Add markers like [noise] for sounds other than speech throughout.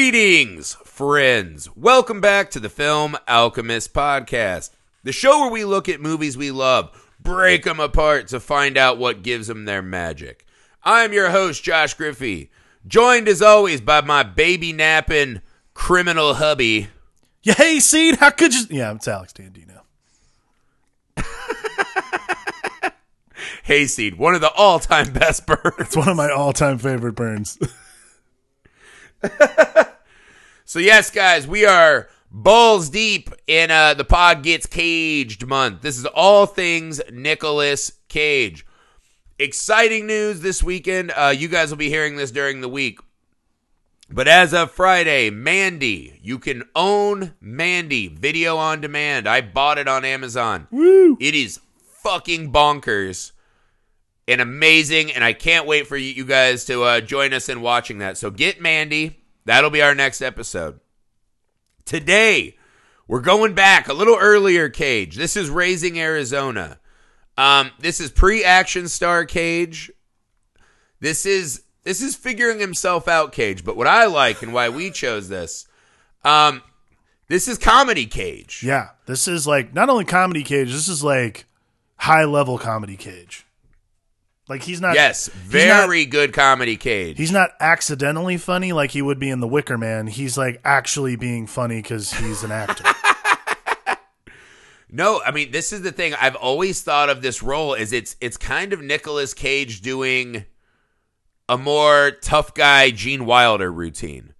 Greetings, friends. Welcome back to the Film Alchemist Podcast, the show where we look at movies we love, break them apart to find out what gives them their magic. I'm your host, Josh Griffey, joined as always by my baby napping criminal hubby. Yeah, hey, Seed, how could you? Yeah, it's Alex Dandino. [laughs] Hayseed, one of the all-time best birds. It's one of my all-time favorite burns. [laughs] [laughs] So yes, guys, we are balls deep in uh, the pod gets caged month. This is all things Nicolas Cage. Exciting news this weekend. Uh, you guys will be hearing this during the week. But as of Friday, Mandy, you can own Mandy video on demand. I bought it on Amazon. Woo! It is fucking bonkers and amazing, and I can't wait for you guys to uh, join us in watching that. So get Mandy. That'll be our next episode. Today, we're going back a little earlier, Cage. This is Raising Arizona. Um, this is pre-action star Cage. This is this is figuring himself out, Cage. But what I like and why we chose this, um, this is comedy Cage. Yeah, this is like not only comedy cage. This is like high-level comedy cage. Like he's not. Yes, he's not- very good comedy Cage. He's not accidentally funny like he would be in The Wicker Man. He's like actually being funny because he's an actor. [laughs] No, I mean this is the thing. I've always thought of this role as it's it's kind of Nicolas Cage doing a more tough guy Gene Wilder routine.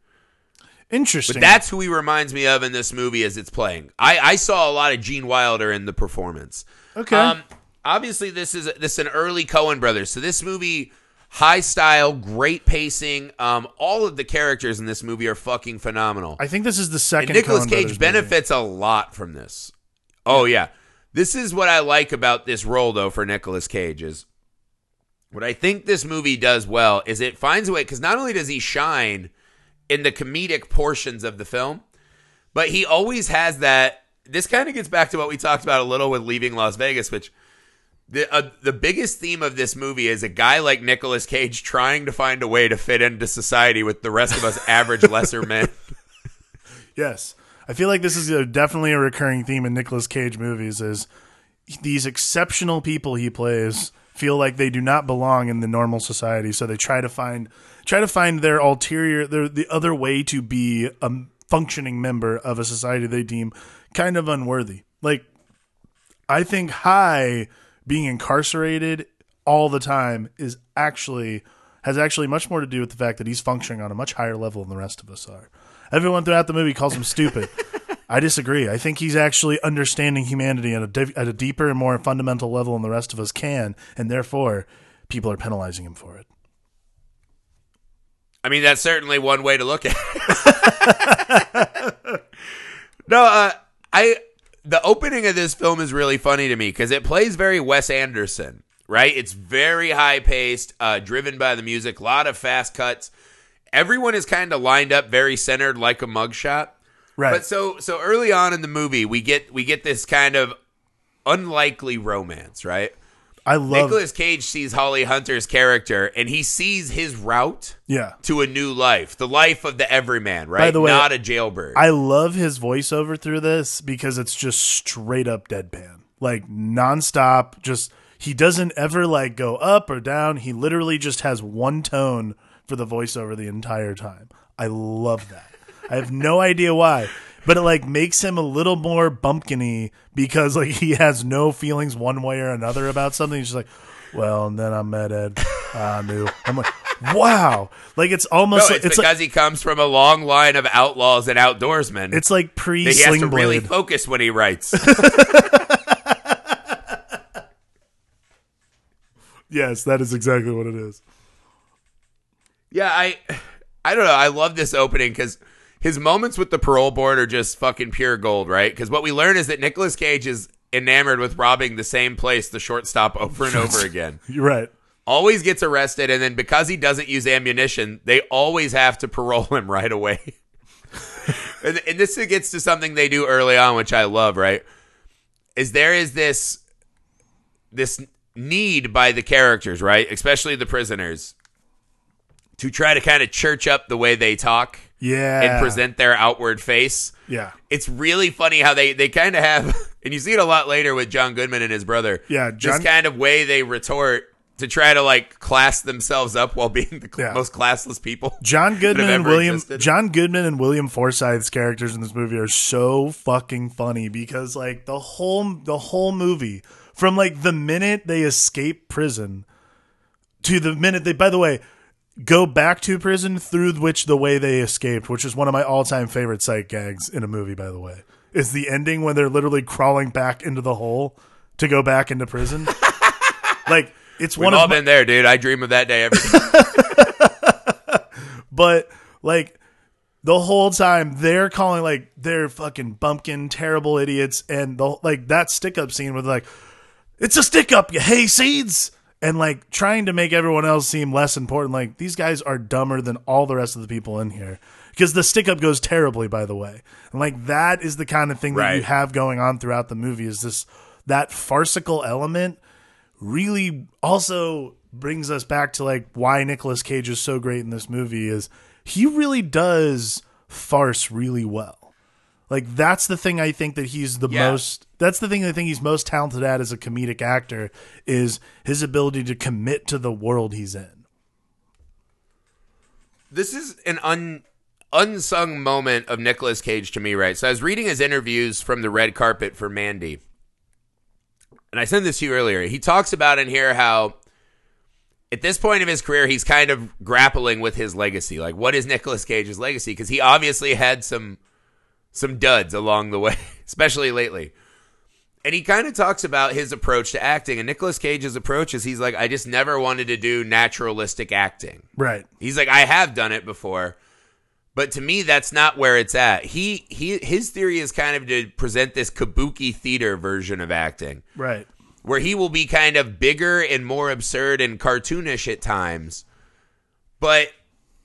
Interesting. But that's who he reminds me of in this movie as it's playing. I, I saw a lot of Gene Wilder in the performance. okay. Um, obviously this is this is an early Coen brothers. So this movie, high style, great pacing. Um, all of the characters in this movie are fucking phenomenal. I think this is the And second. Nicolas Coen Cage Brothers movie. benefits a lot from this. Oh yeah. This is what I like about this role though for Nicolas Cage is what I think this movie does well is it finds a way cuz not only does he shine in the comedic portions of the film, but he always has that this kind of gets back to what we talked about a little with leaving Las Vegas which the uh, the biggest theme of this movie is a guy like Nicolas Cage trying to find a way to fit into society with the rest of us average lesser men. [laughs] Yes. I feel like this is a, definitely a recurring theme in Nicolas Cage movies is these exceptional people he plays feel like they do not belong in the normal society so they try to find try to find their ulterior their the other way to be a functioning member of a society they deem kind of unworthy. Like I think high being incarcerated all the time is actually has actually much more to do with the fact that he's functioning on a much higher level than the rest of us are. Everyone throughout the movie calls him stupid. [laughs] I disagree. I think he's actually understanding humanity at a div- at a deeper and more fundamental level than the rest of us can, and therefore people are penalizing him for it. I mean, that's certainly one way to look at it. [laughs] [laughs] no, uh, I the opening of this film is really funny to me because it plays very Wes Anderson, right? It's very high paced, uh, driven by the music, a lot of fast cuts. Everyone is kind of lined up, very centered, like a mugshot. Right. But so so early on in the movie, we get we get this kind of unlikely romance, right? I love Nicolas Cage sees Holly Hunter's character, and he sees his route Yeah. to a new life, the life of the everyman, right? By the way, Not a jailbird. I love his voiceover through this because it's just straight up deadpan. Like nonstop, just he doesn't ever like go up or down. He literally just has one tone for the voiceover the entire time. I love that. I have no [laughs] idea why. But it like makes him a little more bumpkiny because like he has no feelings one way or another about something. He's just like, well, and then I met Ed. I knew. I'm like, wow. Like it's no, almost it's, like it's because like he comes from a long line of outlaws and outdoorsmen. it's like pre he has to sling really blade. focus when he writes. [laughs] Yes, that is exactly what it is. yeah, I, I don't know. I love this opening because his moments with the parole board are just fucking pure gold, right? Because what we learn is that Nicolas Cage is enamored with robbing the same place, the shortstop, over and over [laughs] again. You're right. always gets arrested, and then because he doesn't use ammunition, they always have to parole him right away. [laughs] and, and this gets to something they do early on, which I love. Right, is there is this this need by the characters, right, especially the prisoners, to try to kind of church up the way they talk Yeah. and present their outward face. Yeah. It's really funny how they they kind of have, [laughs] and you see it a lot later with John Goodman and his brother. Yeah, this kind of way they retort to try to like class themselves up while being the cl- Yeah. most classless people. [laughs] John Goodman and William existed. John Goodman and William Forsythe's characters in this movie are so fucking funny because like the whole the whole movie from like the minute they escape prison to the minute they by the way go back to prison through which the way they escaped, which is one of my all-time favorite sight gags in a movie by the way. Is the ending when they're literally crawling back into the hole to go back into prison. [laughs] like it's We've one all of my, been there, dude. I dream of that day every day. [laughs] but like the whole time they're calling like they're fucking bumpkin terrible idiots and the like that stick up scene with like it's a stick up you hayseeds and like trying to make everyone else seem less important like these guys are dumber than all the rest of the people in here because the stick up goes terribly by the way and like that is the kind of thing that you have going on throughout the movie is this that farcical element really also brings us back to like why Nicolas Cage is so great in this movie is he really does farce really well. Like that's the thing I think that he's the Yeah. most that's the thing I think he's most talented at as a comedic actor is his ability to commit to the world he's in. this is an un unsung moment of Nicolas Cage to me, right? So I was reading his interviews from the red carpet for Mandy. And I sent this to you earlier. He talks about in here how at this point of his career he's kind of grappling with his legacy. Like what is Nicolas Cage's legacy? Because he obviously had some some duds along the way, [laughs] especially lately. And he kind of talks about his approach to acting. And Nicolas Cage's approach is he's like, I just never wanted to do naturalistic acting. Right. He's like, I have done it before, but to me, that's not where it's at. He he his theory is kind of to present this kabuki theater version of acting, Right. where he will be kind of bigger and more absurd and cartoonish at times, but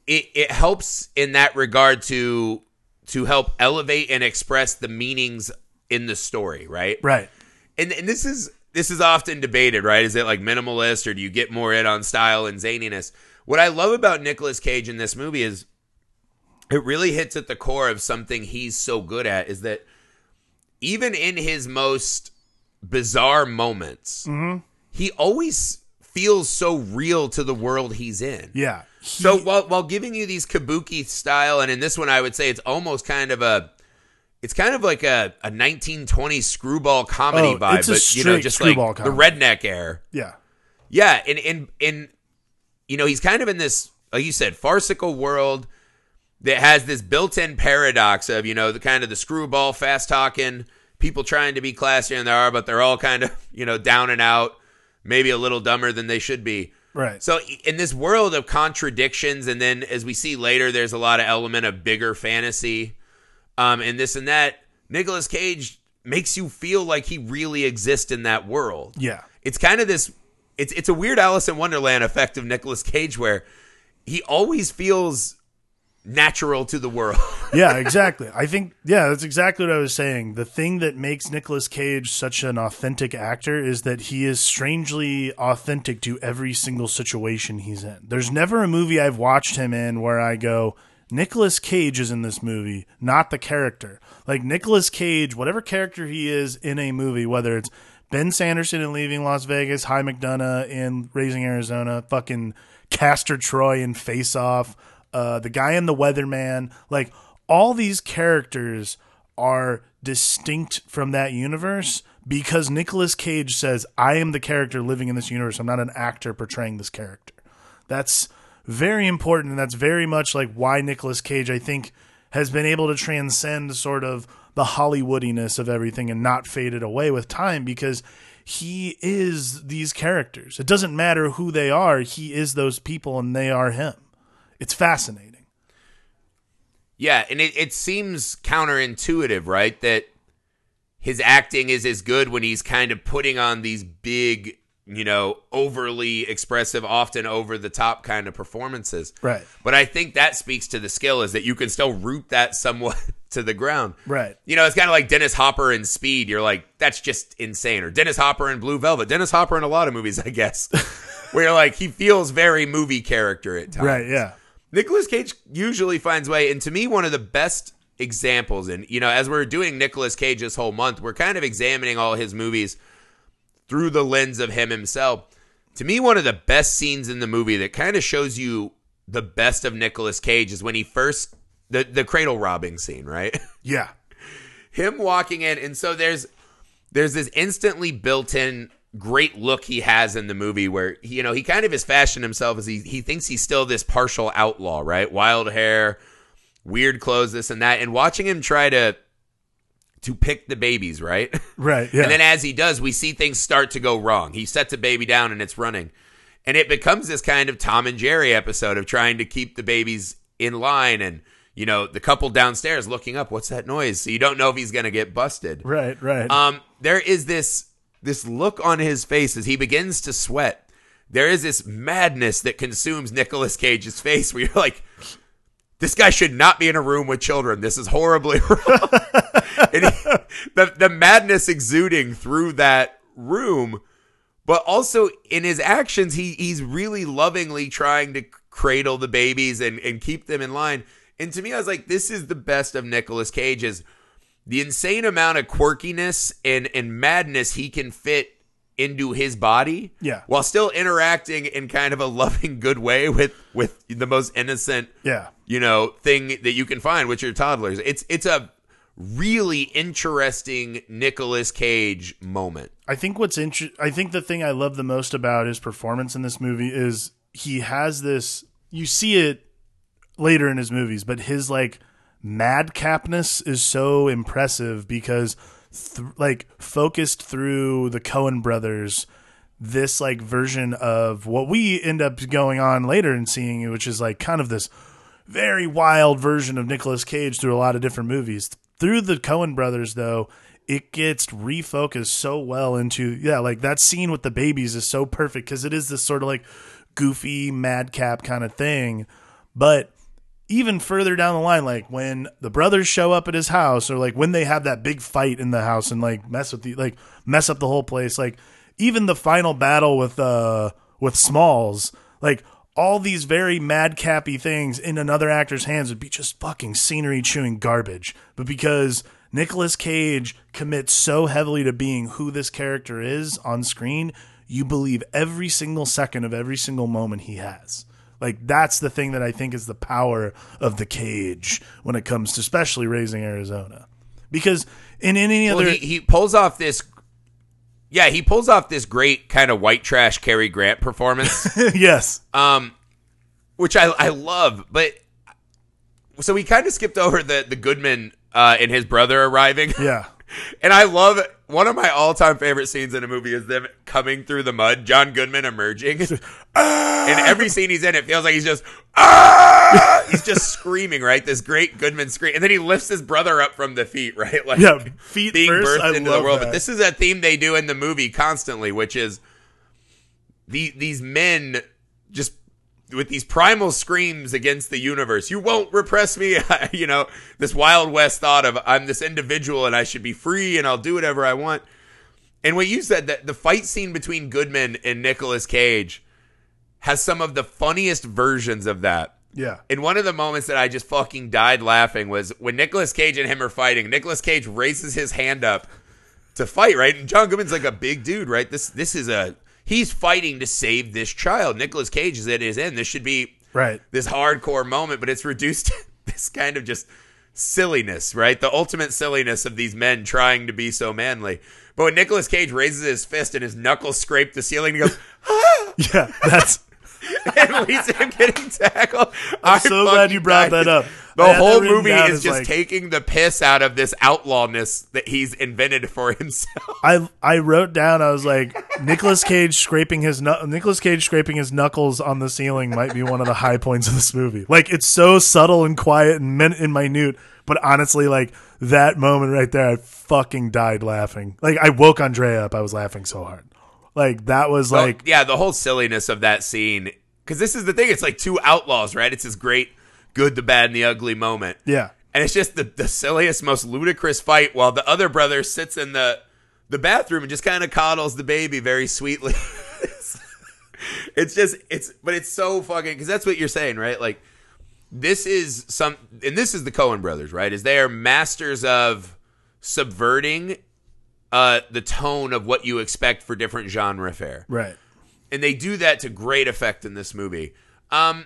it it helps in that regard to to help elevate and express the meanings in the story, right? Right. and and this is this is often debated, right? Is it like minimalist or do you get more in on style and zaniness? What I love about Nicolas Cage in this movie is it really hits at the core of something he's so good at is that even in his most bizarre moments, mm-hmm. he always feels so real to the world he's in. Yeah. He- So while while giving you these kabuki style, and in this one, I would say it's almost kind of a, it's kind of like a, a 1920s screwball comedy Oh, vibe, but you know, just like screwball the redneck air. yeah. Yeah, and in in you know, he's kind of in this, like you said, farcical world that has this built-in paradox of you know the kind of the screwball, fast talking people trying to be classier than they are, but they're all kind of [laughs] you know down and out, maybe a little dumber than they should be. Right. So in this world of contradictions, and then as we see later, there's a lot of element of bigger fantasy, um, and this and that. Nicolas Cage makes you feel like he really exists in that world. yeah. It's kind of this. It's it's a weird Alice in Wonderland effect of Nicolas Cage where he always feels natural to the world. [laughs] yeah, exactly. I think yeah, that's exactly what I was saying. The thing that makes Nicolas Cage such an authentic actor is that he is strangely authentic to every single situation he's in. There's never a movie I've watched him in where I go, Nicolas Cage is in this movie, not the character. Like Nicolas Cage, whatever character he is in a movie, whether it's Ben Sanderson in Leaving Las Vegas, H.I. McDunnough in Raising Arizona, fucking Castor Troy in Face Off, uh, the guy in The Weatherman, like all these characters are distinct from that universe because Nicolas Cage says, I am the character living in this universe. I'm not an actor portraying this character. That's very important, and that's very much like why Nicolas Cage, I think, has been able to transcend sort of the Hollywoodiness of everything and not faded away with time because he is these characters. It doesn't matter who they are, he is those people and they are him. It's fascinating. yeah, and it, it seems counterintuitive, right? That his acting is as good when he's kind of putting on these big, you know, overly expressive, often over the top kind of performances. Right. But I think that speaks to the skill is that you can still root that somewhat [laughs] to the ground. Right. You know, it's kind of like Dennis Hopper in Speed. You're like, that's just insane. Or Dennis Hopper in Blue Velvet. Dennis Hopper in a lot of movies, [laughs] I guess. [laughs] where you're like, he feels very movie character at times. Right, yeah. Nicolas Cage usually finds way, and to me, one of the best examples. And you know, as we're doing Nicolas Cage this whole month, we're kind of examining all his movies through the lens of him himself. To me, one of the best scenes in the movie that kind of shows you the best of Nicolas Cage is when he first the the cradle robbing scene, right? [laughs] Yeah. him walking in and so there's there's this instantly built-in great look he has in the movie where you know he kind of is fashioned himself as he he thinks he's still this partial outlaw right wild hair weird clothes this and that and watching him try to to pick the babies right [laughs] Right. Yeah. and then as he does we see things start to go wrong he sets a baby down and it's running and it becomes this kind of tom and jerry episode of trying to keep the babies in line and you know the couple downstairs looking up what's that noise so you don't know if he's going to get busted right. Right. um, there is this this look on his face as he begins to sweat. There is this madness that consumes Nicolas Cage's face where you're like, this guy should not be in a room with children. This is horribly [laughs] wrong. and he, the, the madness exuding through that room, but also in his actions, he he's really lovingly trying to cradle the babies and, and keep them in line. And to me, I was like, this is the best of Nicolas Cage's the insane amount of quirkiness and, and madness he can fit into his body Yeah. while still interacting in kind of a loving good way with with the most innocent yeah. You know thing that you can find with your toddlers it's it's a really interesting Nicolas Cage moment I think what's inter- I think the thing I love the most about his performance in this movie is he has this. You see it later in his movies, but his like madcapness is so impressive because, th- like, focused through the Coen brothers, this like version of what we end up going on later and seeing, which is like kind of this very wild version of Nicolas Cage through a lot of different movies. Through the Coen brothers, though, it gets refocused so well into yeah, like that scene with the babies is so perfect because it is this sort of like goofy madcap kind of thing, but even further down the line, like when the brothers show up at his house, or like when they have that big fight in the house and like mess with the like mess up the whole place, like even the final battle with uh with Smalls, like all these very madcappy things in another actor's hands would be just fucking scenery chewing garbage. But because Nicolas Cage commits so heavily to being who this character is on screen, you believe every single second of every single moment he has. Like that's the thing that I think is the power of the cage when it comes to especially raising Arizona. Because in any well, other he, he pulls off this yeah he pulls off this great kind of white trash Cary Grant performance [laughs] yes. um, which I I love. But so we kind of skipped over the the Goodman uh, and his brother arriving. [laughs] Yeah. And I love one of my all time favorite scenes in a movie is them coming through the mud, John Goodman emerging. and every scene he's in, it feels like he's just, ah! he's just [laughs] screaming, right? This great Goodman scream. And then he lifts his brother up from the feet, right? Like Yeah, feet being first, birthed I into the world. that. But this is a theme they do in the movie constantly, which is the, these men just with these primal screams against the universe. You won't repress me. [laughs] you know, this Wild West thought of I'm this individual and I should be free and I'll do whatever I want. And what you said that the fight scene between Goodman and Nicolas Cage has some of the funniest versions of that. Yeah. And one of the moments that I just fucking died laughing was when Nicolas Cage and him are fighting. Nicolas Cage raises his hand up to fight, right? And John Goodman's like a big dude, right? This this is a he's fighting to save this child. Nicolas Cage is at his end. This should be Right. this hardcore moment, but it's reduced to [laughs] this kind of just silliness, right? The ultimate silliness of these men trying to be so manly. But when Nicolas Cage raises his fist and his knuckles scrape the ceiling, he goes, [laughs] ah! Yeah. That's [laughs] and we see him getting tackled. I'm so glad you brought that up. The whole movie is just like- taking the piss out of this outlawness that he's invented for himself. I I wrote down I was like Nicolas Cage scraping his Nicolas Cage scraping his knuckles on the ceiling might be one of the high points of this movie. Like it's so subtle and quiet and min- and minute, but honestly like that moment right there I fucking died laughing. Like I woke Andrea up. I was laughing so hard. Like that was like yeah, the whole silliness of that scene. Because this is the thing. It's like two outlaws, right? It's this great good, the bad, and the ugly moment. yeah. And it's just the, the silliest, most ludicrous fight while the other brother sits in the the bathroom and just kind of coddles the baby very sweetly. [laughs] it's just it's but it's so fucking because that's what you're saying, right? Like this is some, and this is the Coen brothers, right? Is they are masters of subverting uh, the tone of what you expect for different genre fare, Right. and they do that to great effect in this movie. Um,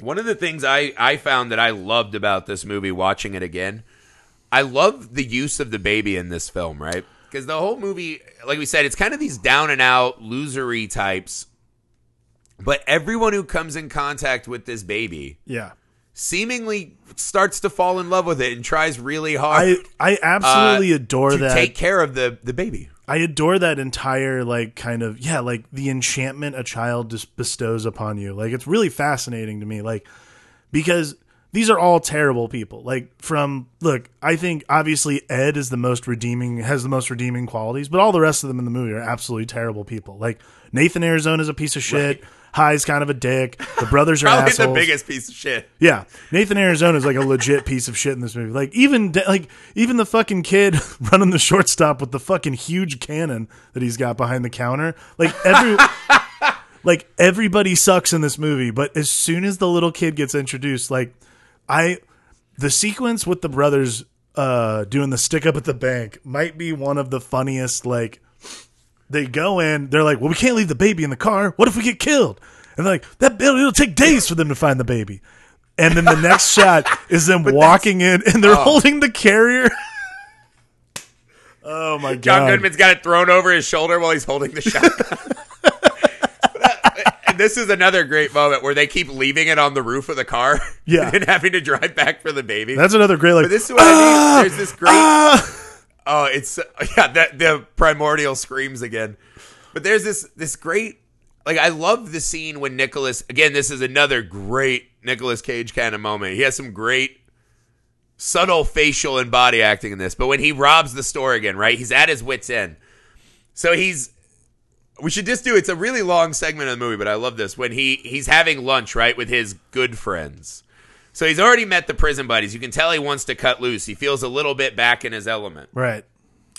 one of the things I I found that I loved about this movie, watching it again, I love the use of the baby in this film, right? Because the whole movie, like we said, it's kind of these down and out losery types. But everyone who comes in contact with this baby Yeah. Seemingly starts to fall in love with it and tries really hard I I absolutely uh, adore to that. take care of the the baby. I adore that entire like kind of yeah, like the enchantment a child just bestows upon you. Like it's really fascinating to me like because these are all terrible people. Like from look, I think obviously Ed is the most redeeming has the most redeeming qualities, but all the rest of them in the movie are absolutely terrible people. Like Nathan Arizona is a piece of shit. H.I.'s kind of a dick. The brothers are [laughs] Probably assholes. the biggest piece of shit. Yeah, Nathan Arizona is like a legit piece of shit in this movie. Like even like even the fucking kid [laughs] running the shortstop with the fucking huge cannon that he's got behind the counter. Like every [laughs] like everybody sucks in this movie. But as soon as the little kid gets introduced, like I the sequence with the brothers uh doing the stick up at the bank might be one of the funniest like they go in, they're like, Well, we can't leave the baby in the car. What if we get killed? And they're like, That it'll take days for them to find the baby. And then the next [laughs] shot is them walking in and they're holding the carrier. [laughs] oh my god. John Goodman's got it thrown over his shoulder while he's holding the shotgun. [laughs] and this is another great moment where they keep leaving it on the roof of the car, Yeah. and having to drive back for the baby. That's another great like but this is what I mean. There's this [gasps] great. ah! Oh, it's [laughs] yeah, that the primordial screams again. But there's this this great like I love the scene when Nicolas again, this is another great Nicolas Cage kind of moment. He has some great subtle facial and body acting in this. But when he robs the store again, right? He's at his wits end. So he's we should just do it's a really long segment of the movie, but I love this. When he he's having lunch, right, with his good friends. So he's already met the prison buddies. You can tell he wants to cut loose. He feels a little bit back in his element Right.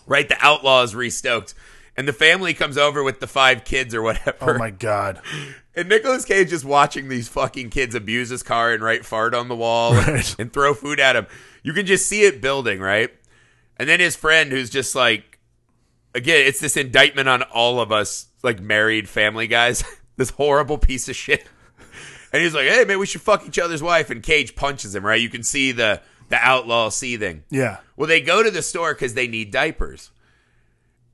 right? The outlaw is restoked. And the family comes over with the five kids or whatever. Oh my god. [laughs] And Nicolas Cage is watching these fucking kids abuse his car and write fart on the wall Right. and throw food at him. You can just see it building, right? And then his friend who's just like again, it's this indictment on all of us, like married family guys. [laughs] this horrible piece of shit. And he's like, Hey man, we should fuck each other's wife and Cage punches him, right? You can see the the outlaw seething. Yeah. Well, they go to the store because they need diapers,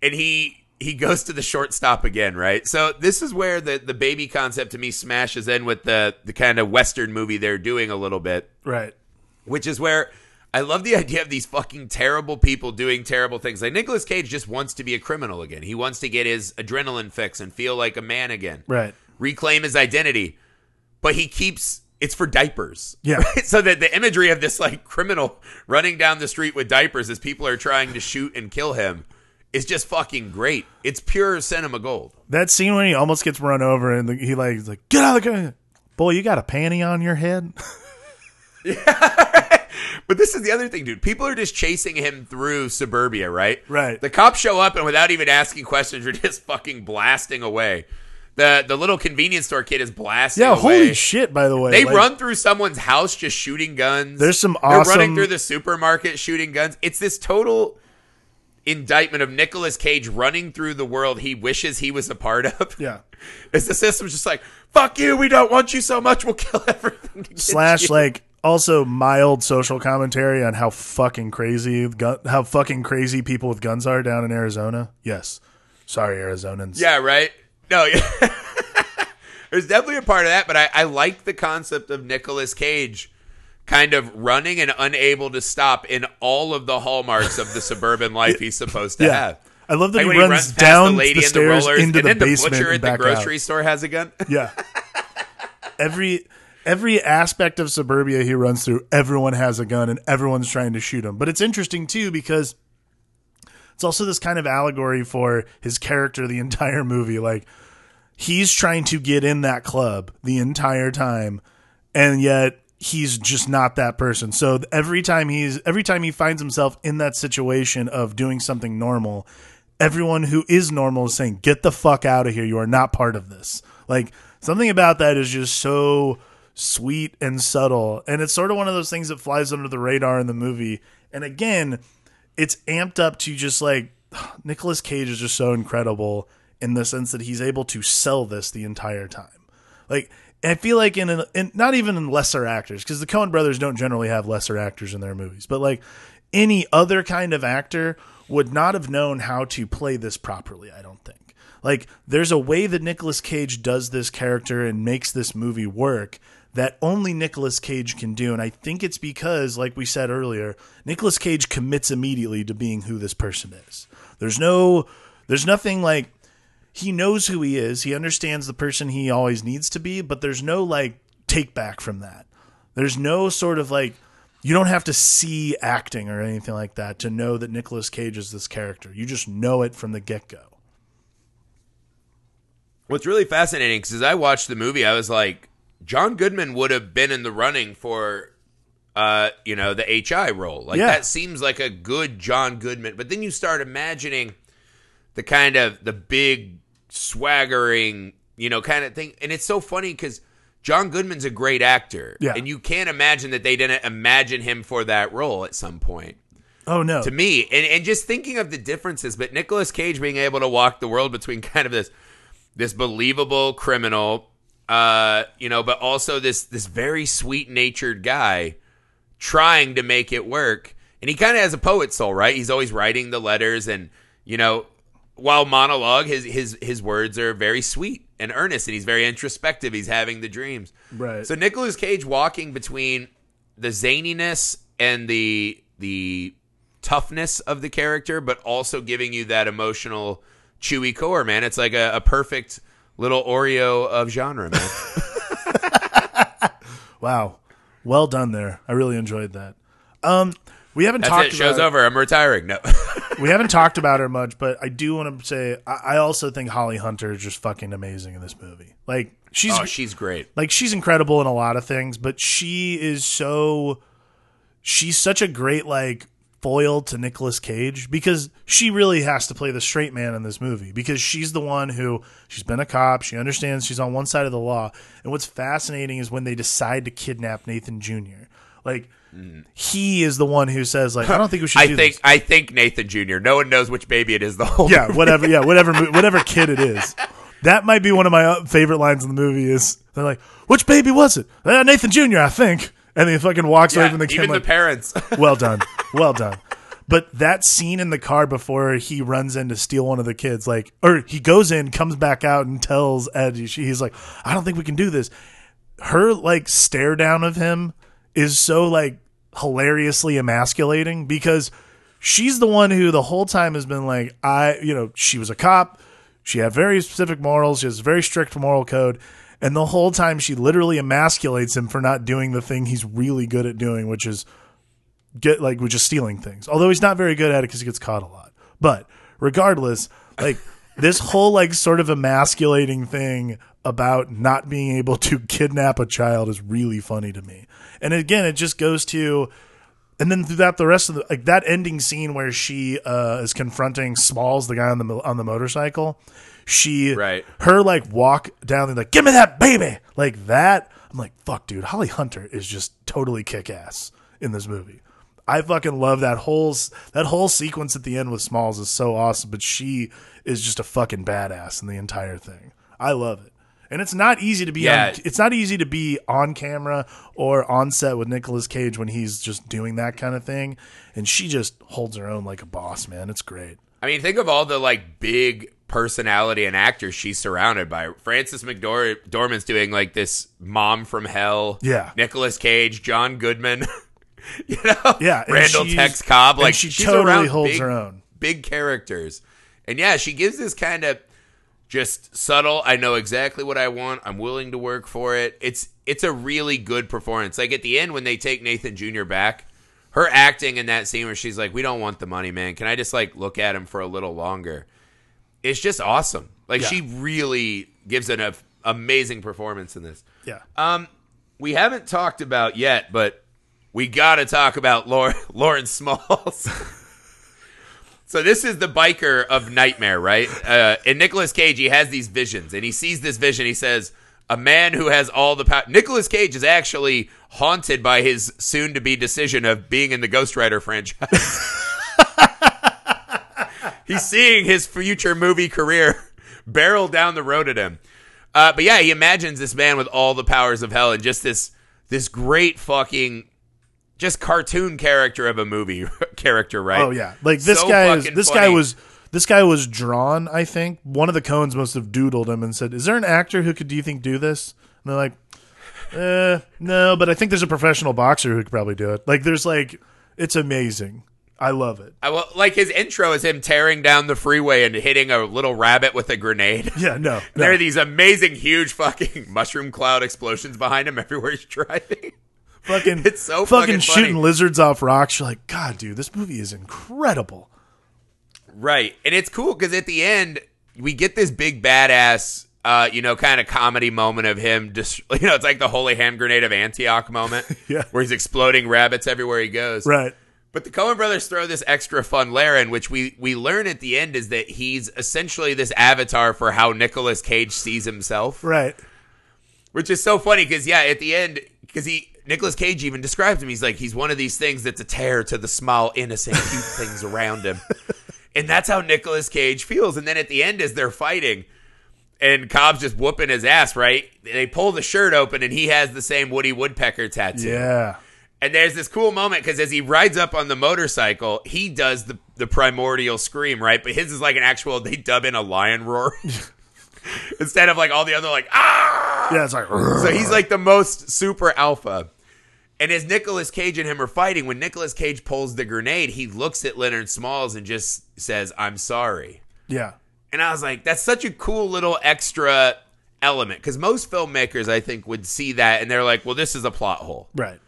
and he he goes to the shortstop again, right? So this is where the the baby concept to me smashes in with the the kind of western movie they're doing a little bit, Right. which is where I love the idea of these fucking terrible people doing terrible things. Like Nicolas Cage just wants to be a criminal again. He wants to get his adrenaline fix and feel like a man again, Right. reclaim his identity, but he keeps. It's for diapers. Yeah. [laughs] Right? So that the imagery of this like criminal running down the street with diapers as people are trying to shoot and kill him is just fucking great. It's pure cinema gold. That scene when he almost gets run over and the, he like he's like get out of the car. Boy, you got a panty on your head. yeah. [laughs] [laughs] But this is the other thing, dude. People are just chasing him through suburbia, right? Right. The cops show up and without even asking questions, are just fucking blasting away. The the little convenience store kid is blasting Yeah, away. holy shit! By the way, They Like, run through someone's house just shooting guns. There's some They're running through the supermarket shooting guns. It's this total indictment of Nicolas Cage running through the world he wishes he was a part of. [laughs] Yeah. It's the system's just like, fuck you, we don't want you so much, we'll kill everything. slash you." like also mild social commentary on how fucking crazy gun, how fucking crazy people with guns are down in Arizona. Yes, sorry Arizonans. Yeah, right? No, yeah. [laughs] There's definitely a part of that, but I, I like the concept of Nicolas Cage kind of running and unable to stop in all of the hallmarks of the suburban life he's supposed to Yeah. have. I love that Like he runs, he runs down the lady the in the stairs rollers, into and the then the basement butcher at the grocery out. store has a gun. [laughs] Yeah. every every aspect of suburbia he runs through, everyone has a gun and everyone's trying to shoot him. But it's interesting too because it's also this kind of allegory for his character the entire movie. Like he's trying to get in that club the entire time, and yet he's just not that person. So every time he's every time he finds himself in that situation of doing something normal, everyone who is normal is saying, "Get the fuck out of here! You are not part of this." Like something about that is just so sweet and subtle. And it's sort of one of those things that flies under the radar in the movie. And again, it's amped up to just like [sighs] Nicolas Cage is just so incredible in the sense that he's able to sell this the entire time. Like I feel like in, an, in not even in lesser actors because the Coen brothers don't generally have lesser actors in their movies, but like any other kind of actor would not have known how to play this properly. I don't think. Like there's a way that Nicolas Cage does this character and makes this movie work that only Nicolas Cage can do. And I think it's because, like we said earlier, Nicolas Cage commits immediately to being who this person is. There's no, there's nothing like he knows who he is. He understands the person he always needs to be, but there's no like take back from that. There's no sort of like you don't have to see acting or anything like that to know that Nicolas Cage is this character. You just know it from the get go. What's really fascinating because I watched the movie, I was like, John Goodman would have been in the running for, uh, you know, the HI role. Like Yeah. that seems like a good John Goodman. But then you start imagining the kind of the big swaggering, you know, kind of thing. And it's so funny because John Goodman's a great actor, Yeah. and you can't imagine that they didn't imagine him for that role at some point Oh no. to me and, and just thinking of the differences but Nicolas Cage being able to walk the world between kind of this this believable criminal uh you know but also this this very sweet natured guy trying to make it work and he kind of has a poet soul right he's always writing the letters and you know while monologue his his his words are very sweet and earnest and he's very introspective he's having the dreams Right. so Nicolas Cage walking between the zaniness and the the toughness of the character, but also giving you that emotional chewy core, man. It's like a, a perfect little Oreo of genre, man. [laughs] Wow. Well done there. I really enjoyed that. Um we haven't That's talked it. Show's about over. I'm retiring. No. [laughs] we haven't talked about her much, but I do want to say I, I also think Holly Hunter is just fucking amazing in this movie. Like she's oh, she's great. like she's incredible in a lot of things, but she is so she's such a great like foil to Nicolas Cage because she really has to play the straight man in this movie because she's the one who she's been a cop, she understands she's on one side of the law. And what's fascinating is when they decide to kidnap Nathan Jr. Like he is the one who says like I don't think we should [laughs] I do think this. I think Nathan Jr. No one knows which baby it is. The whole Yeah, whatever. Yeah, whatever. [laughs] Whatever kid it is. That might be one of my uh, favorite lines in the movie. Is they're like, "Which baby was it? Uh, Nathan Jr. I think." And he fucking walks away from the camera. even like, the parents. [laughs] well [laughs] done, well done. But that scene in the car before he runs in to steal one of the kids, like, or he goes in, comes back out, and tells Ed, she- he's like, "I don't think we can do this." Her like stare down of him is so like hilariously emasculating because she's the one who the whole time has been like, I, you know, she was a cop. She had very specific morals. She has a very strict moral code. And the whole time she literally emasculates him for not doing the thing he's really good at doing, which is get like which is stealing things. Although he's not very good at it because he gets caught a lot. But regardless, like [laughs] this whole like sort of emasculating thing about not being able to [laughs] kidnap a child is really funny to me. And again, it just goes to and then throughout the rest of the like that ending scene where she uh, is confronting Smalls, the guy on the on the motorcycle, she Right. her like walk down and like give me that baby like that. I'm like fuck, dude. Holly Hunter is just totally kick ass in this movie. I fucking love that whole that whole sequence at the end with Smalls is so awesome, but she is just a fucking badass in the entire thing. I love it. And it's not easy to be Yeah. on, it's not easy to be on camera or on set with Nicolas Cage when he's just doing that kind of thing. And she just holds her own like a boss, man. It's great. I mean, think of all the like big personality and actors she's surrounded by. Frances McDormand's doing like this mom from hell. Yeah. Nicolas Cage, John Goodman. [laughs] you know, Yeah, and Randall Tex Cobb. Like she totally holds big, her own. big characters, and yeah, she gives this kind of just subtle. I know exactly what I want. I'm willing to work for it. It's it's a really good performance. Like at the end when they take Nathan Jr. back, her acting in that scene where she's like, "We don't want the money, man. Can I just like look at him for a little longer?" It's just awesome. Like Yeah. she really gives an amazing performance in this. Yeah. Um, we haven't talked about yet, but we got to talk about Lauren, [laughs] Leonard Smalls. [laughs] so this is the biker of Nightmare, right? Uh, and Nicolas Cage, he has these visions, and he sees this vision. He says, a man who has all the power. Nicolas Cage is actually haunted by his soon to be decision of being in the Ghost Rider franchise. [laughs] He's seeing his future movie career [laughs] barrel down the road at him. Uh, but yeah, he imagines this man with all the powers of hell and just this this great fucking just cartoon character of a movie [laughs] character, right? Oh yeah, like this So guy is this guy was this guy was drawn. I think one of the Coens must have doodled him and said, "Is there an actor who could do you think do this?" And they're like, "Uh, no, but I think there's a professional boxer who could probably do it." Like, there's like, it's amazing. I love it. I, well, like his intro is him tearing down the freeway and hitting a little rabbit with a grenade. [laughs] Yeah, no, There are these amazing, huge fucking [laughs] mushroom cloud explosions behind him everywhere he's driving. [laughs] fucking It's so fucking, fucking shooting lizards off rocks. You're like, God, dude, this movie is incredible. Right. And it's cool because at the end, we get this big badass, uh, you know, kind of comedy moment of him just, you know, it's like the holy hand grenade of Antioch moment. Yeah. Where he's exploding rabbits everywhere he goes. Right. But the Coen brothers throw this extra fun layer in, which we, we learn at the end is that he's essentially this avatar for how Nicolas Cage sees himself. Right. Which is so funny because, yeah, at the end, because he, Nicolas Cage even describes him. He's like, he's one of these things that's a tear to the small, innocent, cute [laughs] things around him. And that's how Nicolas Cage feels. And then at the end, as they're fighting, and Cobb's just whooping his ass, right? They pull the shirt open, and he has the same Woody Woodpecker tattoo. Yeah. And there's this cool moment because as he rides up on the motorcycle, he does the, the primordial scream, right? But his is like an actual, they dub in a lion roar [laughs] instead of like all the other, like, ah! Yeah. It's like, So he's like the most super alpha. And as Nicolas Cage and him are fighting, when Nicolas Cage pulls the grenade, he looks at Leonard Smalls and just says, I'm sorry. yeah. And I was like, that's such a cool little extra element. Because most filmmakers, I think, would see that and they're like, well, this is a plot hole. Right.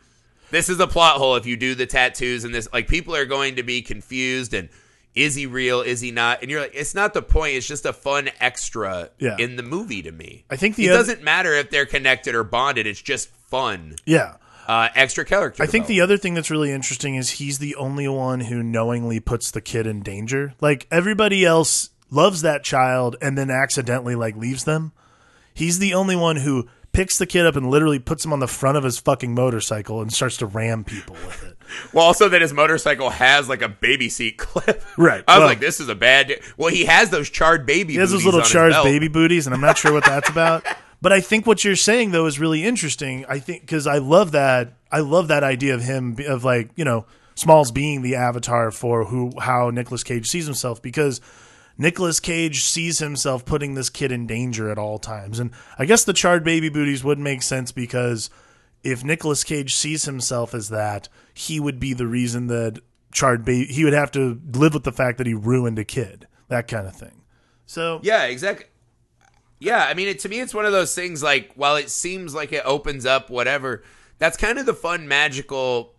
This is a plot hole if you do the tattoos and this. Like, people are going to be confused and is he real? Is he not? And you're like, it's not the point. It's just a fun extra Yeah. in the movie to me. I think the it oth- doesn't matter if they're connected or bonded. It's just fun, Yeah. uh, extra character. I think the other thing that's really interesting is he's the only one who knowingly puts the kid in danger. Like everybody else loves that child and then accidentally like leaves them. He's the only one who picks the kid up and literally puts him on the front of his fucking motorcycle and starts to ram people with it. [laughs] Well, also that his motorcycle has like a baby seat clip. Right. [laughs] I was Well- like, this is a bad. Day. Well, he has those charred baby. He has those little on his charged belt. baby booties, and I'm not sure what that's [laughs] about. But I think what you're saying though is really interesting. I think because I love that. I love that idea of him of like you know Smalls being the avatar for who how Nicolas Cage sees himself because Nicolas Cage sees himself putting this kid in danger at all times, and I guess the charred baby booties would make sense because if Nicolas Cage sees himself as that, he would be the reason that charred baby. He would have to live with the fact that he ruined a kid, that kind of thing. So Yeah, exactly. Yeah, I mean, it, to me, it's one of those things. Like, while it seems like it opens up whatever, that's kind of the fun, magical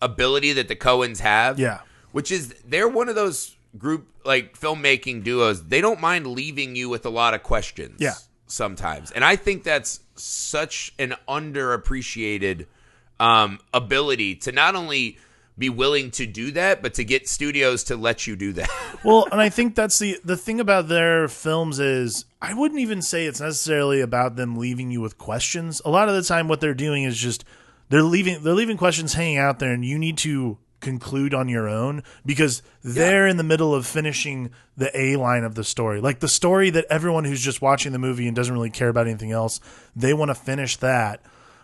ability that the Coens have. Yeah. which is they're one of those group like filmmaking duos. They don't mind leaving you with a lot of questions. Yeah. sometimes, and I think that's such an underappreciated um, ability to not only be willing to do that, but to get studios to let you do that. [laughs] well, and I think that's the the thing about their films is I wouldn't even say it's necessarily about them leaving you with questions. A lot of the time, what they're doing is just they're leaving they're leaving questions hanging out there, and you need to conclude on your own because they're in the middle of finishing the A line of the story, like the story that everyone who's just watching the movie and doesn't really care about anything else, they want to finish that.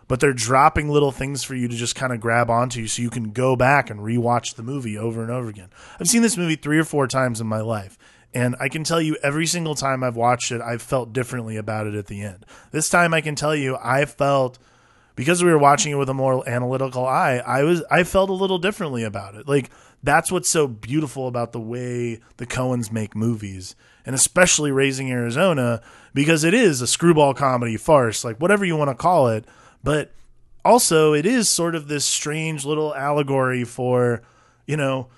But they're dropping little things for you to just kind of grab onto so you can go back and rewatch the movie over and over again. I've seen this movie three or four times in my life. And I can tell you every single time I've watched it, I've felt differently about it at the end. This time I can tell you I felt because we were watching it with a more analytical eye, I was I felt a little differently about it. Like that's what's so beautiful about the way the Coens make movies, and especially Raising Arizona, because it is a screwball comedy farce, like whatever you want to call it, but also it is sort of this strange little allegory for, you know,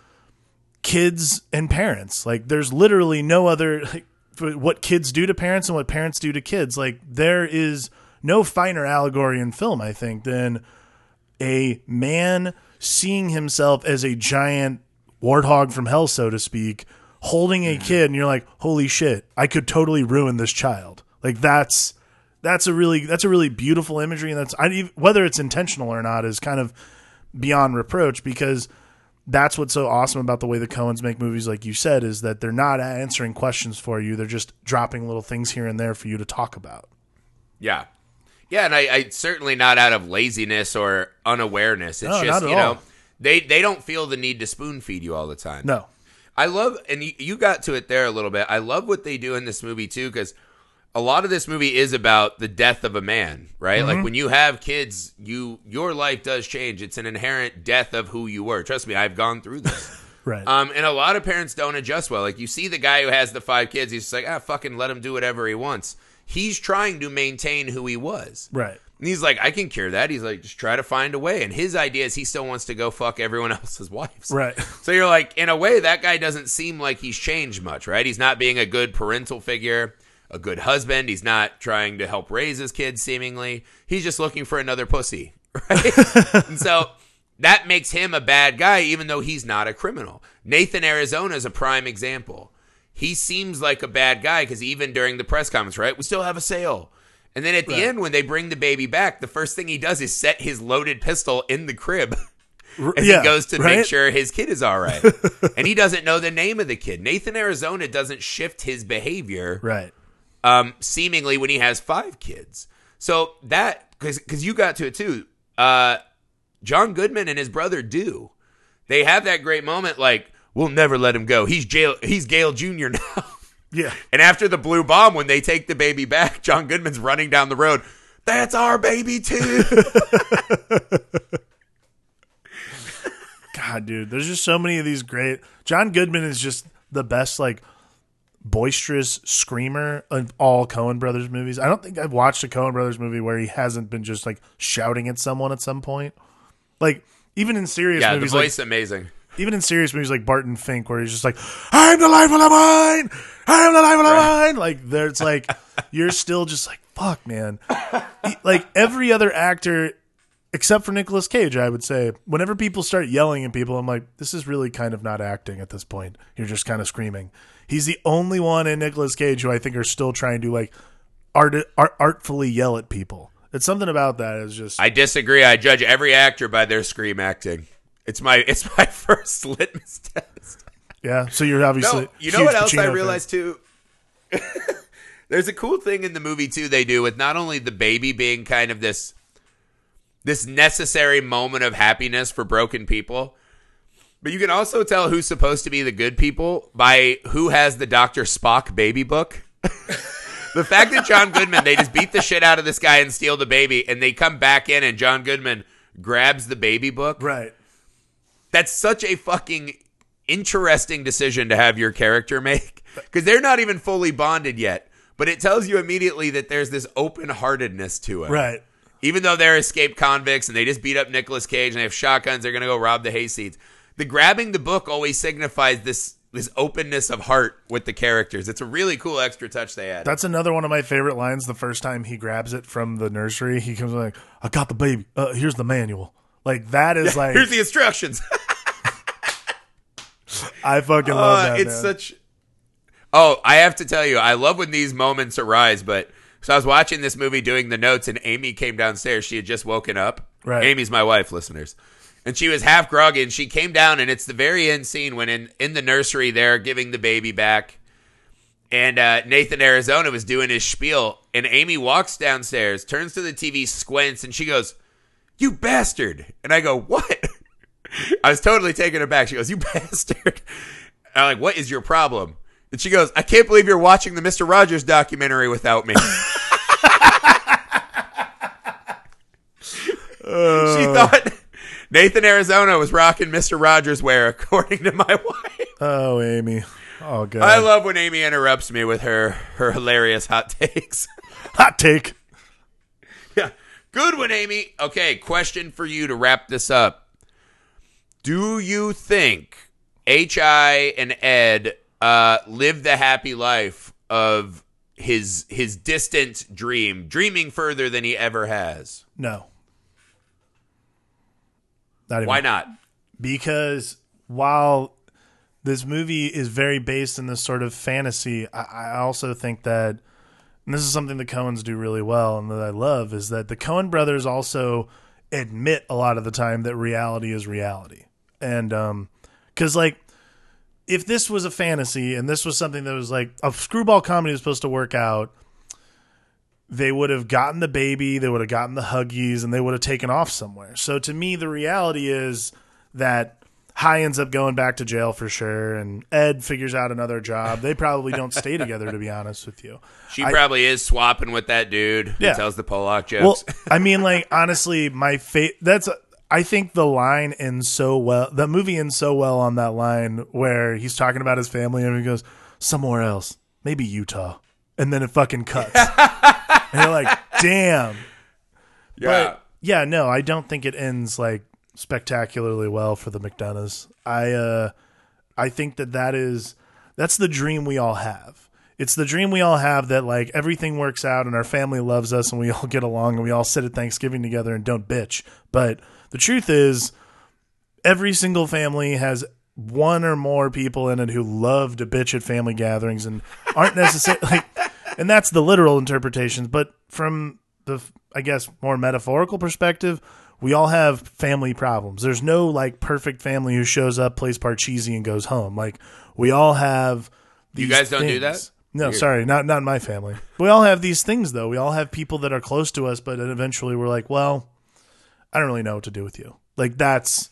kids and parents. Like there's literally no other like [laughs] what kids do to parents and what parents do to kids. Like there is no finer allegory in film, I think, than a man seeing himself as a giant warthog from hell, so to speak, holding a kid, and you're like, holy shit, I could totally ruin this child. Like that's that's a really that's a really beautiful imagery, and that's I, whether it's intentional or not is kind of beyond reproach because that's what's so awesome about the way the Coens make movies, like you said, is that they're not answering questions for you; they're just dropping little things here and there for you to talk about. Yeah. Yeah, and I, I certainly not out of laziness or unawareness. It's No, just you know all. they they don't feel the need to spoon feed you all the time. No, I love, and you, you got to it there a little bit. I love what they do in this movie too, because a lot of this movie is about the death of a man, right? Mm-hmm. Like when you have kids, you your life does change. It's an inherent death of who you were. Trust me, I've gone through this. [laughs] right? Um, and a lot of parents don't adjust well. Like you see the guy who has the five kids, he's just like, ah, fucking let him do whatever he wants. He's trying to maintain who he was. right. And he's like, I can cure that. He's like, just try to find a way. And his idea is he still wants to go fuck everyone [laughs] else's wives. Right. [laughs] So you're like, in a way, that guy doesn't seem like he's changed much, right? He's not being a good parental figure, a good husband. He's not trying to help raise his kids, seemingly. He's just looking for another pussy, [laughs] right? and so that makes him a bad guy, even though he's not a criminal. Nathan Arizona is a prime example. He seems like a bad guy because even during the press conference, right? We still have a sale. And then at the Right. end, when they bring the baby back, the first thing he does is set his loaded pistol in the crib as [laughs] yeah, he goes to right? make sure his kid is all right. [laughs] and he doesn't know the name of the kid. Nathan Arizona doesn't shift his behavior Right. um, seemingly when he has five kids. So that because you got to it too. Uh, John Goodman and his brother do. They have that great moment like we'll never let him go. He's jail. He's Gale Jr. [laughs] now. Yeah. and after the blue bomb, when they take the baby back, [laughs] John Goodman's running down the road. That's our baby too. [laughs] God, dude, there's just so many of these great. John Goodman is just the best, like boisterous screamer of all Coen Brothers movies. I don't think I've watched a Coen Brothers movie where he hasn't been just like shouting at someone at some point. Like even in serious movies. yeah, the voice like amazing. Even in serious movies like Barton Fink, where he's just like, "I'm the life of the mine, I'm the life of the mine." Like there's like you're still just like, "Fuck, man." Like every other actor except for Nicolas Cage, I would say, whenever people start yelling at people, I'm like, this is really kind of not acting at this point. You're just kind of screaming. He's the only one in Nicolas Cage who I think are still trying to like art, art artfully yell at people. It's something about that is just I disagree. I judge every actor by their scream acting. It's my [laughs] it's my first litmus test. yeah. So you're obviously No, you know what else Pacino I fan. realized too? [laughs] There's a cool thing in the movie too they do with not only the baby being kind of this this necessary moment of happiness for broken people, but you can also tell who's supposed to be the good people by who has the Dr. Spock baby book. [laughs] the fact that John Goodman, they just beat the shit out of this guy and steal the baby, and they come back in and John Goodman grabs the baby book right. That's such a fucking interesting decision to have your character make [laughs] because they're not even fully bonded yet but it tells you immediately that there's this open-heartedness to it Right. even though they're escaped convicts and they just beat up Nicolas Cage and they have shotguns they're gonna go rob the hayseeds the grabbing the book always signifies this this openness of heart with the characters it's a really cool extra touch they add That's another one of my favorite lines. The first time he grabs it from the nursery, he comes like, "I got the baby. Uh, here's the manual." Like that is [laughs] like here's the instructions [laughs] [laughs] I fucking love Uh, that. it's man. such. Oh, I have to tell you, I love when these moments arise. But so I was watching this movie, doing the notes, and Amy came downstairs. She had just woken up. Right. Amy's my wife, listeners, and she was half groggy. And she came down, and it's the very end scene when in in the nursery they're giving the baby back, and uh, Nathan Arizona was doing his spiel, and Amy walks downstairs, turns to the TV, squints, and she goes, "You bastard!" And I go, "What?" [laughs] I was totally taken aback. She goes, "You [laughs] bastard!" And I'm like, "What is your problem?" And she goes, "I can't believe you're watching the Mister Rogers documentary without me." [laughs] she uh. thought Nathan Arizona was rocking Mister Rogers wear, according to my [laughs] wife. oh, Amy. Oh god. I love when Amy interrupts me with her her hilarious hot takes. hot take. yeah, good one, Amy. Okay, question for you to wrap this up. Do you think Hi and Ed uh, lived the happy life of his his distant dream, dreaming further than he ever has? No. Not even Why not? because while this movie is very based in this sort of fantasy, I, I also think that and this is something the Coens do really well and that I love, is that the Coen brothers also admit a lot of the time that reality is reality. And um cuz like if this was a fantasy and this was something that was like a screwball comedy was supposed to work out, they would have gotten the baby, they would have gotten the huggies, and they would have taken off somewhere. So to me, the reality is that Hi ends up going back to jail for sure, and Ed figures out another job. They probably don't stay together, to be honest with you. She probably is swapping with that dude who Yeah. tells the Pollock jokes. Well. I mean, [laughs] like honestly, my fate. That's I think the line ends so well. The movie ends so well on that line where he's talking about his family and he goes somewhere else, maybe Utah, and then it fucking cuts, [laughs] and you're like, damn. But yeah, no, I don't think it ends like spectacularly well for the McDunnoughs. I uh I think that that is that's the dream we all have. It's the dream we all have that like everything works out and our family loves us and we all get along and we all sit at Thanksgiving together and don't bitch. But the truth is every single family has one or more people in it who love to bitch at family gatherings and aren't necessarily [laughs] like and that's the literal interpretations but from the i guess more metaphorical perspective we all have family problems there's no like perfect family who shows up plays parcheesi and goes home like we all have these guys don't do things. that? no Weird. sorry not not my family we all have these things though we all have people that are close to us but eventually we're like well i don't really know what to do with you like that's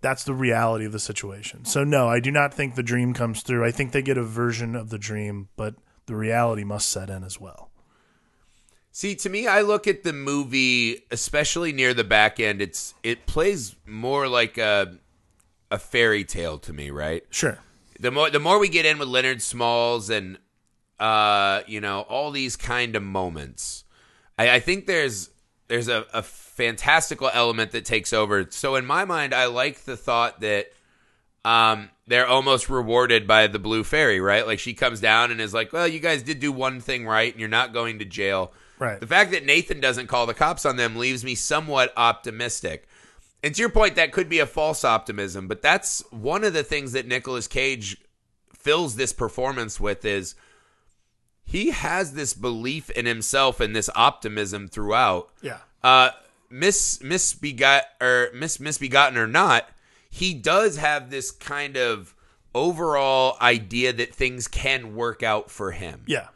that's the reality of the situation. So no, I do not think the dream comes through. I think they get a version of the dream, but the reality must set in as well. See, to me, I look at the movie, especially near the back end. It's it plays more like a a fairy tale to me, right? Sure. The more the more we get in with Leonard Smalls and uh, you know all these kind of moments, I, I think there's there's a, a fantastical element that takes over. So in my mind, I like the thought that um, they're almost rewarded by the blue fairy, right? Like she comes down and is like, "Well, you guys did do one thing right, and you're not going to jail." Right. The fact that Nathan doesn't call the cops on them leaves me somewhat optimistic. And to your point, that could be a false optimism, but that's one of the things that Nicolas Cage fills this performance with is he has this belief in himself and this optimism throughout. Yeah. Uh, Miss misbegot or Miss misbegotten or not, he does have this kind of overall idea that things can work out for him. Yeah.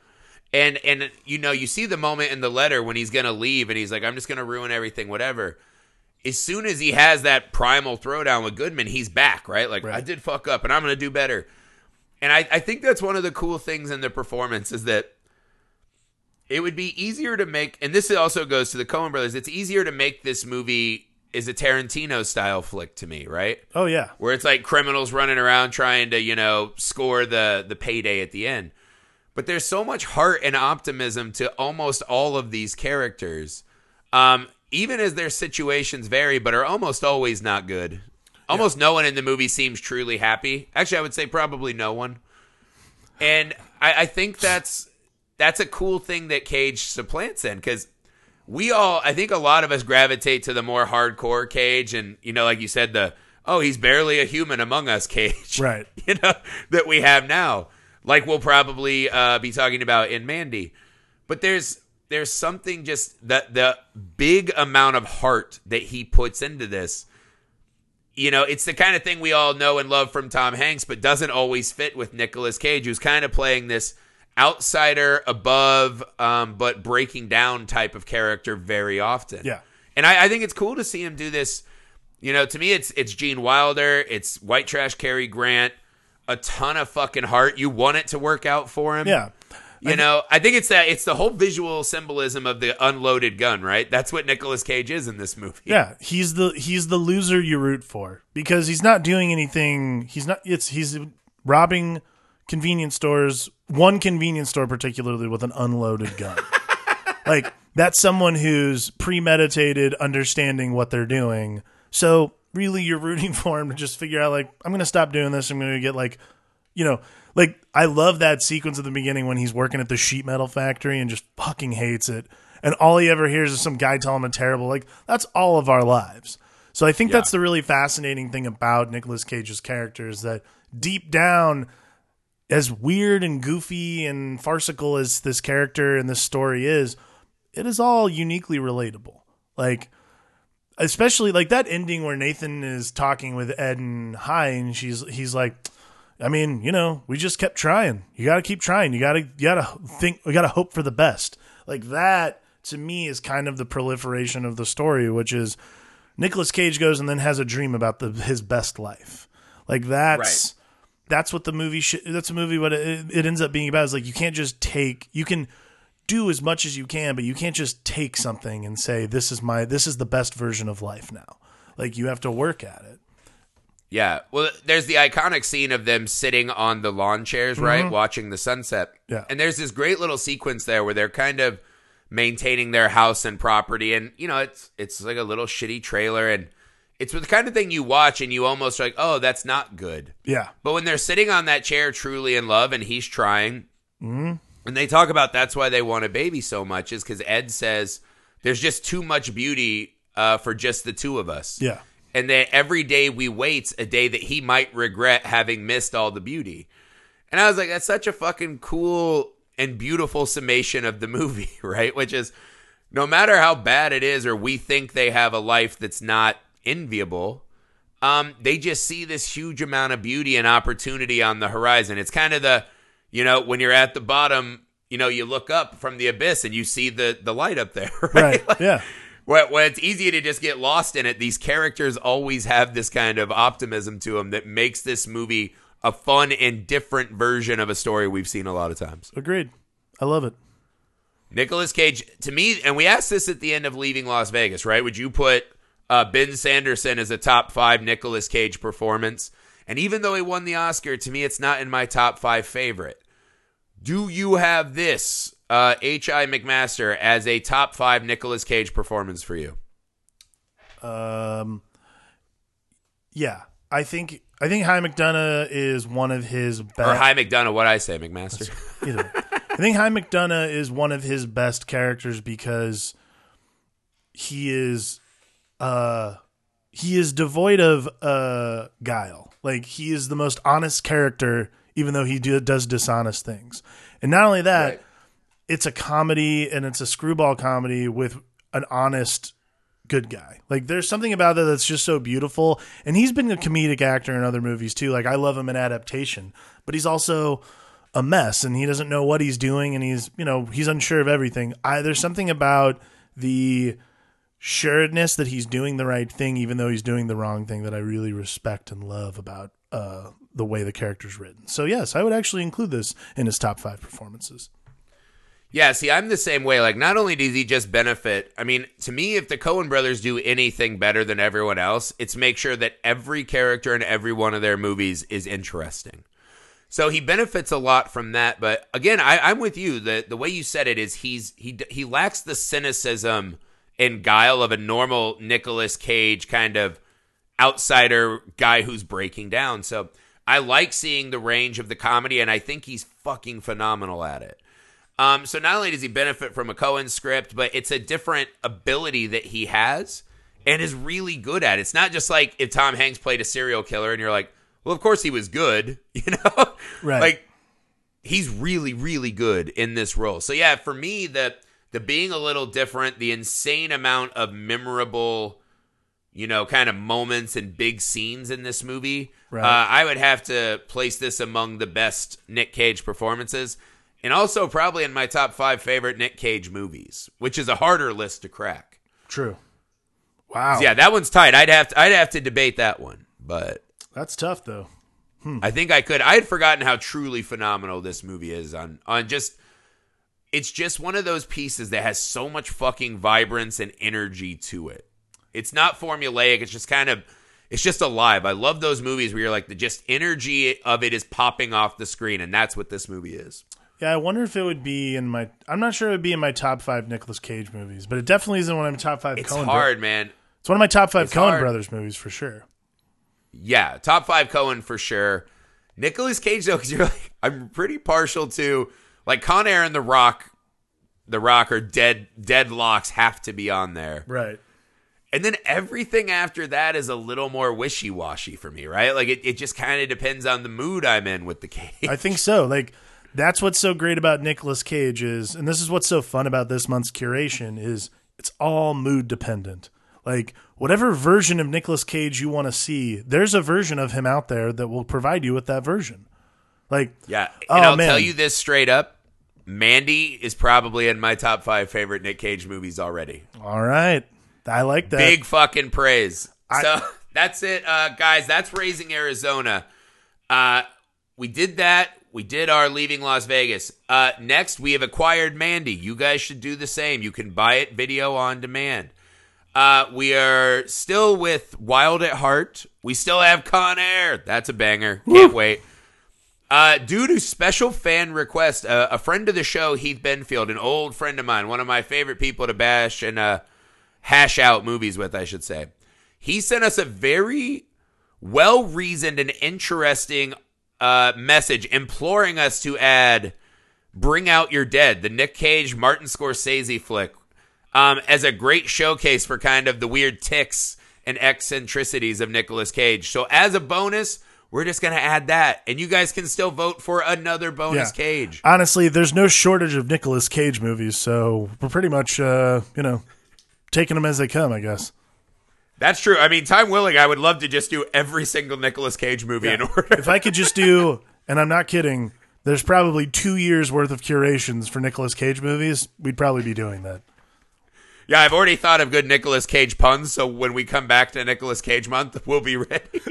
And and you know, you see the moment in the letter when he's gonna leave and he's like, I'm just gonna ruin everything, whatever. As soon as he has that primal throwdown with Goodman, he's back, right? Like, Right. I did fuck up and I'm gonna do better. And I, I think that's one of the cool things in the performance is that it would be easier to make and this also goes to the Coen brothers, it's easier to make this movie is a Tarantino style flick to me, right? Oh yeah. where it's like criminals running around trying to you know score the the payday at the end but there's so much heart and optimism to almost all of these characters um even as their situations vary but are almost always not good almost no one in the movie seems truly happy. Actually i would say probably no one. And i, I think that's that's a cool thing that cage supplants in because we all i think a lot of us gravitate to the more hardcore cage and you know like you said the oh he's barely a human among us [laughs] cage. Right. [laughs] you know that we have now. Like we'll probably uh, be talking about in mandy. But there's there's something just that the big amount of heart that he puts into this you know it's the kind of thing we all know and love from tom hanks but doesn't always fit with Nicolas cage who's kind of playing this outsider above um, but breaking down type of character very often Yeah. and I, I think it's cool to see him do this you know to me it's it's gene wilder it's white trash Cary grant a ton of fucking heart you want it to work out for him Yeah. You know, I think it's that it's the whole visual symbolism of the unloaded gun, right? That's what Nicolas Cage is in this movie. Yeah, he's the he's the loser you root for because he's not doing anything. He's not. It's he's robbing convenience stores. One convenience store particularly with an unloaded gun. [laughs] like that's someone who's premeditated, understanding what they're doing. So really, you're rooting [laughs] for him to just figure out like I'm going to stop doing this. I'm going to get like, you know, like I love that sequence at the beginning when he's working at the sheet metal factory and just fucking hates it. And all he ever hears is some guy tell him a terrible like that's all of our lives. So I think that's the really fascinating thing about Nicolas Cage's character is that deep down as weird and goofy and farcical as this character and this story is, it is all uniquely relatable. Like, especially like that ending where Nathan is talking with Ed and Hi, and she's he's like, I mean, you know, we just kept trying. You got to keep trying. You got to you got to think. We got to hope for the best. Like that to me is kind of the proliferation of the story, which is Nicolas Cage goes and then has a dream about the his best life. Like that's that's what the movie sh- that's a movie what it, it ends up being about is like you can't just take you can do as much as you can but you can't just take something and say this is my this is the best version of life now like you have to work at it Yeah. Well, there's the iconic scene of them sitting on the lawn chairs, right, watching the sunset. Yeah. And there's this great little sequence there where they're kind of maintaining their house and property, and you know, it's it's like a little shitty trailer, and it's the kind of thing you watch and you almost are like, oh, that's not good. yeah But when they're sitting on that chair, truly in love, and he's trying, and they talk about that's why they want a baby so much, is because Ed says there's just too much beauty uh, for just the two of us yeah and that every day we wait's a day that he might regret having missed all the beauty. And I was like, that's such a fucking cool and beautiful summation of the [laughs] movie, right? Which is no matter how bad it is or we think they have a life that's not enviable, um, they just see this huge amount of beauty and opportunity on the horizon. It's kind of the, you know, when you're at the bottom, you know, you look up from the abyss and you see the the light up there, [laughs] right? right Like, yeah where, where it's easy to just get lost in it, these characters always have this kind of optimism to them that makes this movie a fun and different version of a story we've seen a lot of times. agreed i love it Nicolas Cage, to me, and we asked this at the end of Leaving Las Vegas, right? Would you put uh, Ben Sanderson as a top five Nicolas Cage performance? And even though he won the Oscar, to me, it's not in my top five favorite. Do you have this, uh, H.I. McMaster, as a top five Nicolas Cage performance for you? Um, yeah, I think I think Hi McDunnough is one of his best. Or Hi McDunnough, what I say, McMaster. Either. I think Hi McDunnough is one of his best characters because he is uh he is devoid of uh guile. Like he is the most honest character even though he do, does dishonest things. And not only that, Right. It's a comedy and it's a screwball comedy with an honest good guy. Like there's something about that that's just so beautiful. And he's been a comedic actor in other movies too. Like I love him in Adaptation, but he's also a mess and he doesn't know what he's doing and he's, you know, he's unsure of everything. I there's something about the sureness that he's doing the right thing even though he's doing the wrong thing that I really respect and love about uh the way the character's written. So yes, I would actually include this in his top 5 performances. Yeah, see, I'm the same way. Like, not only does he just benefit, I mean, to me, if the Coen brothers do anything better than everyone else, it's make sure that every character in every one of their movies is interesting. So he benefits a lot from that. But again, I, I'm with you. The the way you said it is he's he he lacks the cynicism and guile of a normal Nicolas Cage kind of outsider guy who's breaking down. So I like seeing the range of the comedy, and I think he's fucking phenomenal at it. Um, so not only does he benefit from a Coen script, but it's a different ability that he has and is really good at. It's not just like if Tom Hanks played a serial killer and you're like, well, of course he was good, [laughs] you know? Right. Like he's really, really good in this role. So yeah, for me, the the being a little different, the insane amount of memorable, you know, kind of moments and big scenes in this movie, Right. uh, I would have to place this among the best Nick Cage performances. And also probably in my top five favorite Nick Cage movies, which is a harder list to crack. True. Wow. Yeah, that one's tight. I'd have to, I'd have to debate that one, but That's tough though. Hmm. I think I could. I had forgotten how truly phenomenal this movie is on on just. It's just one of those pieces that has so much fucking vibrance and energy to it. It's not formulaic. It's just kind of. It's just alive. I love those movies where you're like the just energy of it is popping off the screen, and that's what this movie is. Yeah, I wonder if it would be in my. I'm not sure it would be in my top five Nicolas Cage movies, but it definitely isn't one of my top five. It's Coen hard, man. It's one of my top five It's Coen hard. Brothers movies for sure. Yeah, top five Coen for sure. Nicolas Cage though, because you're like, [laughs] I'm pretty partial to like Con Air and The Rock. The Rock or dead deadlocks have to be on there, Right. And then everything after that is a little more wishy washy for me, right? Like it, it just kind of depends on the mood I'm in with the [laughs] cage. I think so. Like that's what's so great about Nicolas Cage is, and this is what's so fun about this month's curation is it's all mood dependent. Like whatever version of Nicolas Cage you want to see, there's a version of him out there that will provide you with that version. Like Yeah. Oh, And I'll man. tell you this straight up. Mandy is probably in my top five favorite Nick Cage movies already. all right, I like that. Big fucking praise. I- so [laughs] that's it, uh, guys. That's Raising Arizona. Uh, we did that. We did our Leaving Las Vegas. Uh, next, we have acquired Mandy. You guys should do the same. You can buy it video on demand. Uh, we are still with Wild at Heart. We still have Con Air. That's a banger. Can't wait. Uh, due to special fan request, uh, a friend of the show, Heath Benfield, an old friend of mine, one of my favorite people to bash and uh, hash out movies with, I should say. He sent us a very well reasoned and interesting uh, message imploring us to add Bring Out Your Dead, the Nick Cage, Martin Scorsese flick, um, as a great showcase for kind of the weird ticks and eccentricities of Nicolas Cage. So, as a bonus, we're just going to add that. And you guys can still vote for another bonus Yeah. Cage. Honestly, there's no shortage of Nicolas Cage movies, so we're pretty much, uh, you know, taking them as they come, I guess. That's true. I mean, time willing, I would love to just do every single Nicolas Cage movie in order. If I could just do, and I'm not kidding, there's probably two years worth of curations for Nicolas Cage movies. We'd probably be doing that. Yeah, I've already thought of good Nicolas Cage puns, so when we come back to Nicolas Cage month, [laughs] we'll be ready. [laughs]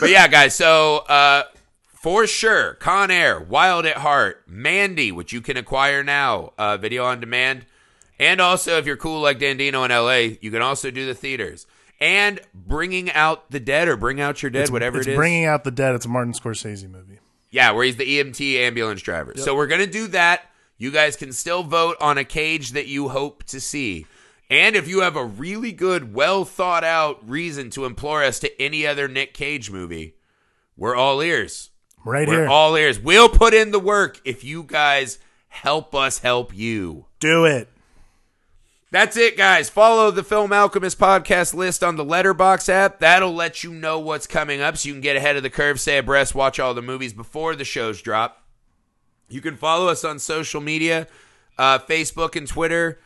but yeah, guys, so uh, for sure, Con Air, Wild at Heart, Mandy, which you can acquire now, uh, video on demand. And also, if you're cool like Dandino in LA, you can also do the theaters. And Bringing Out the Dead or Bring Out Your Dead, whatever it's it is. Bringing Out the Dead. It's a Martin Scorsese movie. Yeah, where he's the EMT ambulance driver. So we're going to do that. You guys can still vote on a cage that you hope to see. And if you have a really good, well thought out reason to implore us to any other Nick Cage movie, we're all ears. Right We're here. all ears. We'll put in the work if you guys help us help you. do it. That's it, guys. Follow the Film Alchemist podcast list on the Letterboxd app. That'll let you know what's coming up so you can get ahead of the curve, stay abreast, watch all the movies before the shows drop. You can follow us on social media uh, Facebook and Twitter,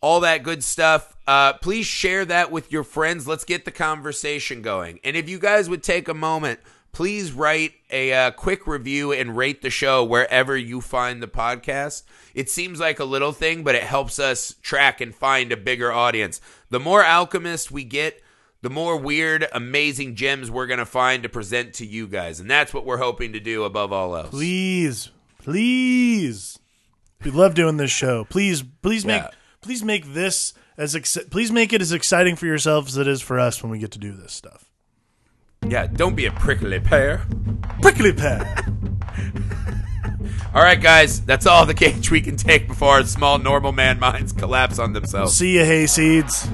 all that good stuff. Uh, please share that with your friends. Let's get the conversation going. And if you guys would take a moment, please write a uh, quick review and rate the show wherever you find the podcast. It seems like a little thing, but it helps us track and find a bigger audience. The more alchemists we get, the more weird, amazing gems we're going to find to present to you guys. And that's what we're hoping to do above all else. Please, please. We love doing this show. Please, please make, Yeah. please make this as please make it as exciting for yourselves as it is for us when we get to do this stuff. Yeah, don't be a prickly pear. Prickly pear. [laughs] All right, guys, that's all the [laughs] cage we can take before our small normal man minds collapse on themselves. See you, hayseeds.